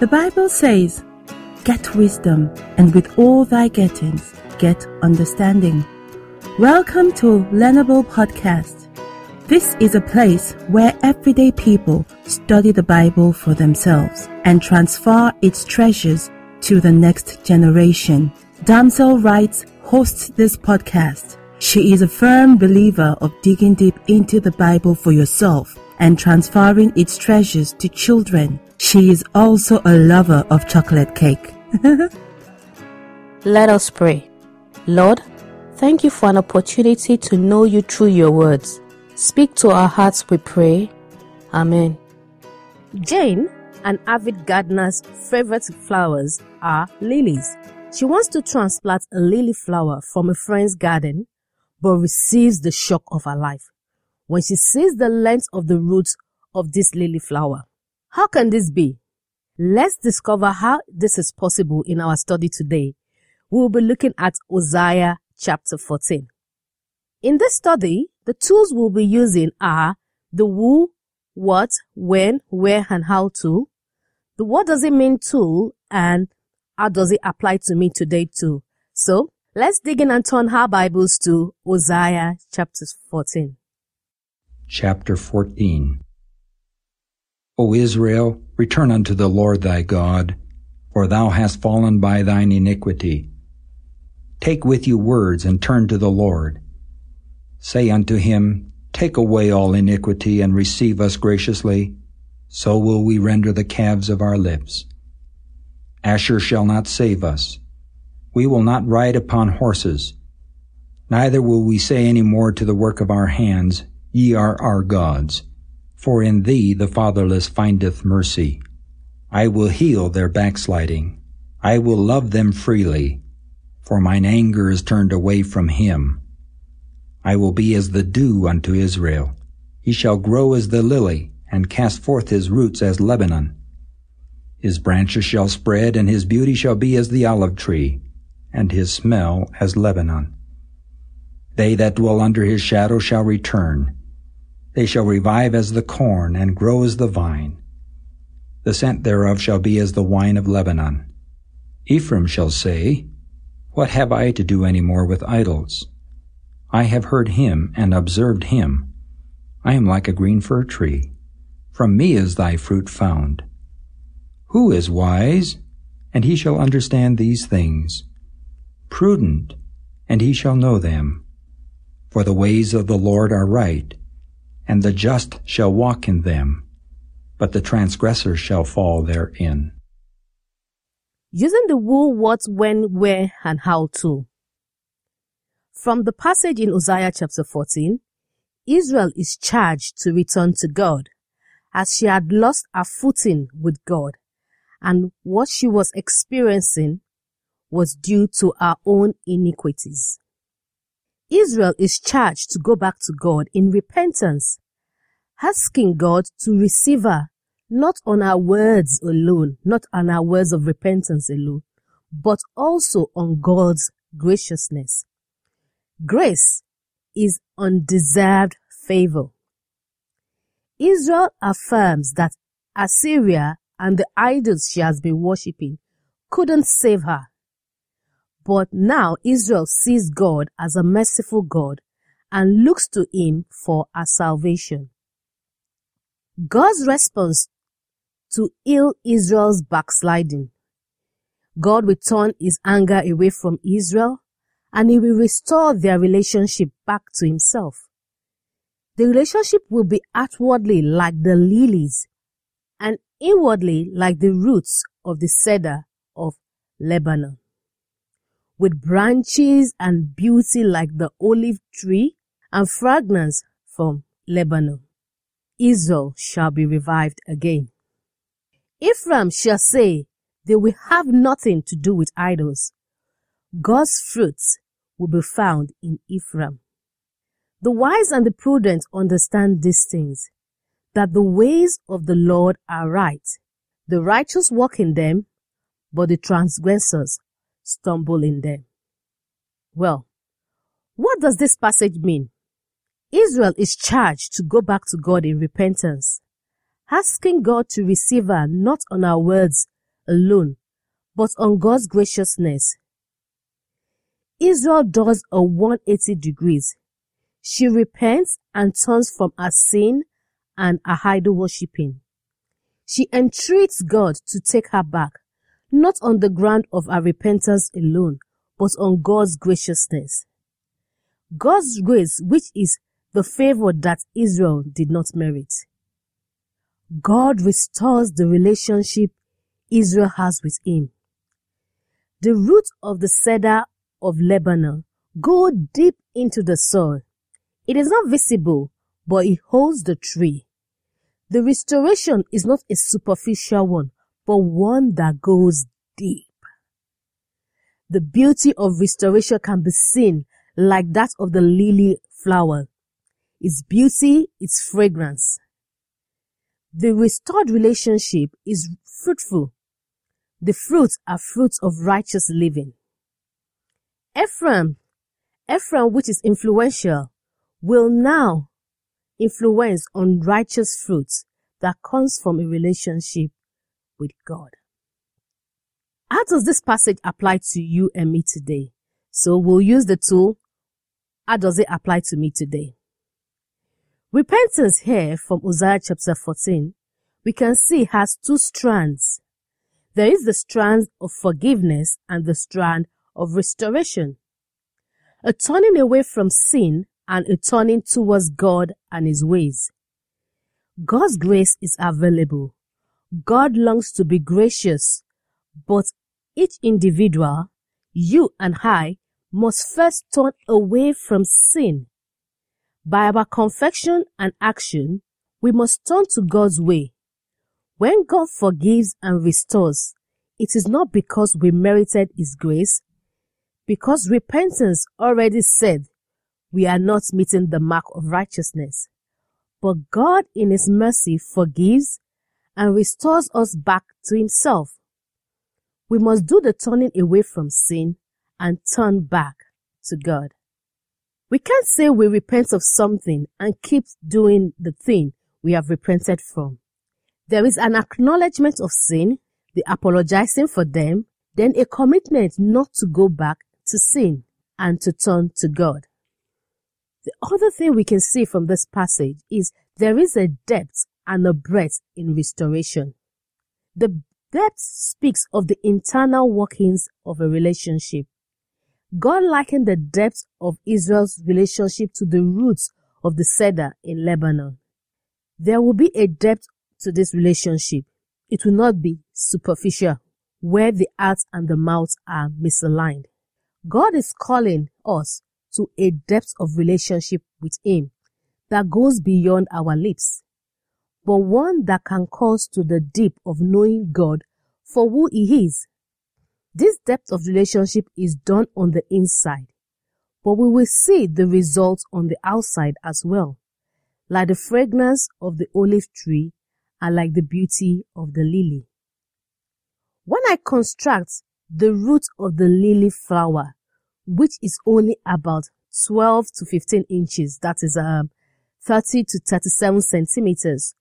The Bible says, Get wisdom, and with all thy gettings, get understanding. Welcome to Learnable Podcast. This is a place where everyday people study the Bible for themselves and transfer its treasures to the next generation. Damsel Writes hosts this podcast. She is a firm believer of digging deep into the Bible for yourself and transferring its treasures to children. She is also a lover of chocolate cake. Let us pray. Lord, thank you for an opportunity to know you through your words. Speak to our hearts, we pray. Amen. Jane, an avid gardener's favorite flowers are lilies. She wants to transplant a lily flower from a friend's garden, but receives the shock of her life when she sees the length of the roots of this lily flower. How can this be? Let's discover how this is possible in our study today. We'll be looking at Hosea chapter 14. In this study, the tools we'll be using are the who, what, when, where, and how to, the what does it mean tool, and how does it apply to me today too. So, let's dig in and turn our Bibles to Hosea chapter 14. Chapter 14 O Israel, return unto the Lord thy God, for thou hast fallen by thine iniquity. Take with you words and turn to the Lord. Say unto him, Take away all iniquity and receive us graciously, so will we render the calves of our lips. Asshur shall not save us. We will not ride upon horses. Neither will we say any more to the work of our hands, Ye are our gods. For in thee the fatherless findeth mercy. I will heal their backsliding. I will love them freely. For mine anger is turned away from him. I will be as the dew unto Israel. He shall grow as the lily, and cast forth his roots as Lebanon. His branches shall spread, and his beauty shall be as the olive tree, and his smell as Lebanon. They that dwell under his shadow shall return. They shall revive as the corn and grow as the vine. The scent thereof shall be as the wine of Lebanon. Ephraim shall say, What have I to do any more with idols? I have heard him and observed him. I am like a green fir tree. From me is thy fruit found. Who is wise? And he shall understand these things. Prudent, and he shall know them. For the ways of the Lord are right, and the just shall walk in them, but the transgressor shall fall therein. Using the who, what, when, where, and how to. From the passage in Hosea chapter 14, Israel is charged to return to God, as she had lost her footing with God, and what she was experiencing was due to her own iniquities. Israel is charged to go back to God in repentance, asking God to receive her, not on our words alone, not on our words of repentance alone, but also on God's graciousness. Grace is undeserved favor. Israel affirms that Assyria and the idols she has been worshipping couldn't save her. But now Israel sees God as a merciful God and looks to him for a salvation. God's response to heal Israel's backsliding. God will turn his anger away from Israel and he will restore their relationship back to himself. The relationship will be outwardly like the lilies and inwardly like the roots of the cedar of Lebanon with branches and beauty like the olive tree and fragrance from Lebanon. Israel shall be revived again. Ephraim shall say they will have nothing to do with idols. God's fruits will be found in Ephraim. The wise and the prudent understand these things, that the ways of the Lord are right. The righteous walk in them, but the transgressors stumble in them. Well, what does this passage mean? Israel is charged to go back to God in repentance, asking God to receive her not on our words, alone, but on God's graciousness. Israel does a 180 degrees. She repents and turns from her sin and her idol worshipping. She entreats God to take her back, not on the ground of our repentance alone, but on God's graciousness. God's grace, which is the favor that Israel did not merit. God restores the relationship Israel has with him. The root of the cedar of Lebanon go deep into the soil. It is not visible, but it holds the tree. The restoration is not a superficial one, but one that goes deep. The beauty of restoration can be seen like that of the lily flower. Its beauty, its fragrance. The restored relationship is fruitful. The fruits are fruits of righteous living. Ephraim, Ephraim which is influential, will now influence on righteous fruits that comes from a relationship with God. How does this passage apply to you and me today? So we'll use the tool. How does it apply to me today? Repentance here from Hosea chapter 14, we can see has two strands. There is the strand of forgiveness and the strand of restoration. A turning away from sin and a turning towards God and His ways. God's grace is available. God longs to be gracious, but each individual, you and I, must first turn away from sin. By our confession and action, we must turn to God's way. When God forgives and restores, it is not because we merited His grace, because repentance already said we are not meeting the mark of righteousness. But God in His mercy forgives and restores us back to Himself. We must do the turning away from sin and turn back to God. We can't say we repent of something and keep doing the thing we have repented from. There is an acknowledgement of sin, the apologizing for them, then a commitment not to go back to sin and to turn to God. The other thing we can see from this passage is there is a depth and a breadth in restoration. The depth speaks of the internal workings of a relationship. God likened the depth of Israel's relationship to the roots of the cedar in Lebanon. There will be a depth to this relationship. It will not be superficial, where the heart and the mouth are misaligned. God is calling us to a depth of relationship with Him that goes beyond our lips, but one that can cause to the deep of knowing God for who He is. This depth of relationship is done on the inside, but we will see the results on the outside as well, like the fragrance of the olive tree and like the beauty of the lily. When I construct the root of the lily flower, which is only about 12 to 15 inches, that is um, 30 to 37 centimeters,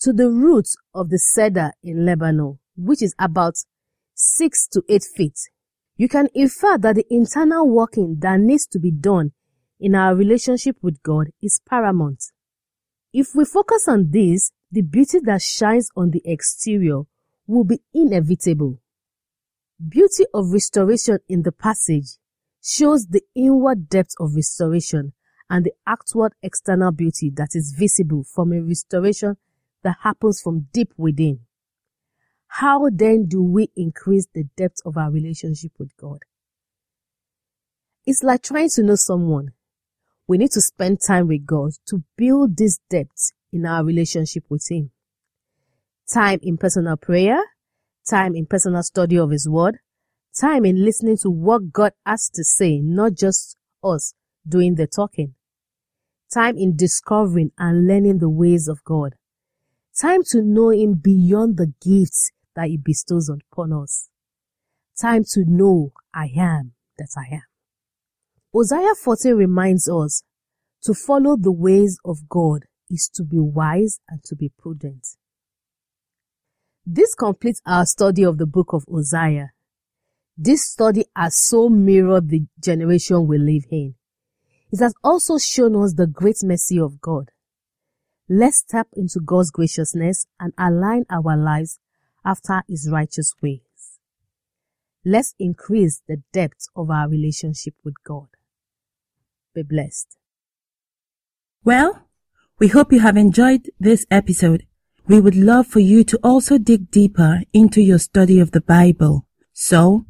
to the root of the cedar in Lebanon, which is about 6 to 8 feet. You can infer that the internal working that needs to be done in our relationship with God is paramount. If we focus on this, the beauty that shines on the exterior will be inevitable. Beauty of restoration in the passage shows the inward depth of restoration and the outward external beauty that is visible from a restoration that happens from deep within. How then do we increase the depth of our relationship with God? It's like trying to know someone. We need to spend time with God to build this depth in our relationship with Him. Time in personal prayer, time in personal study of His Word, time in listening to what God has to say, not just us doing the talking. Time in discovering and learning the ways of God. Time to know Him beyond the gifts that He bestows upon us. Time to know I am that I am. Hosea 14 reminds us to follow the ways of God is to be wise and to be prudent. This completes our study of the book of Hosea. This study has so mirrored the generation we live in. It has also shown us the great mercy of God. Let's tap into God's graciousness and align our lives after His righteous ways. Let's increase the depth of our relationship with God. Be blessed. Well, we hope you have enjoyed this episode. We would love for you to also dig deeper into your study of the Bible. So,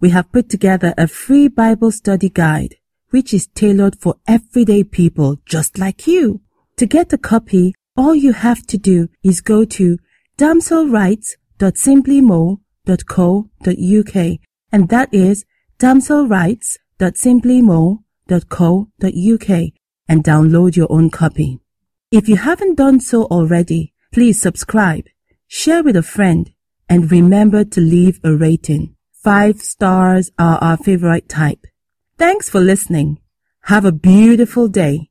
we have put together a free Bible study guide, which is tailored for everyday people just like you. To get a copy, all you have to do is go to damselrights.simplymo.co.uk and that is damselrights.simplymo.co.uk and download your own copy. If you haven't done so already, please subscribe, share with a friend, and remember to leave a rating. Five stars are our favorite type. Thanks for listening. Have a beautiful day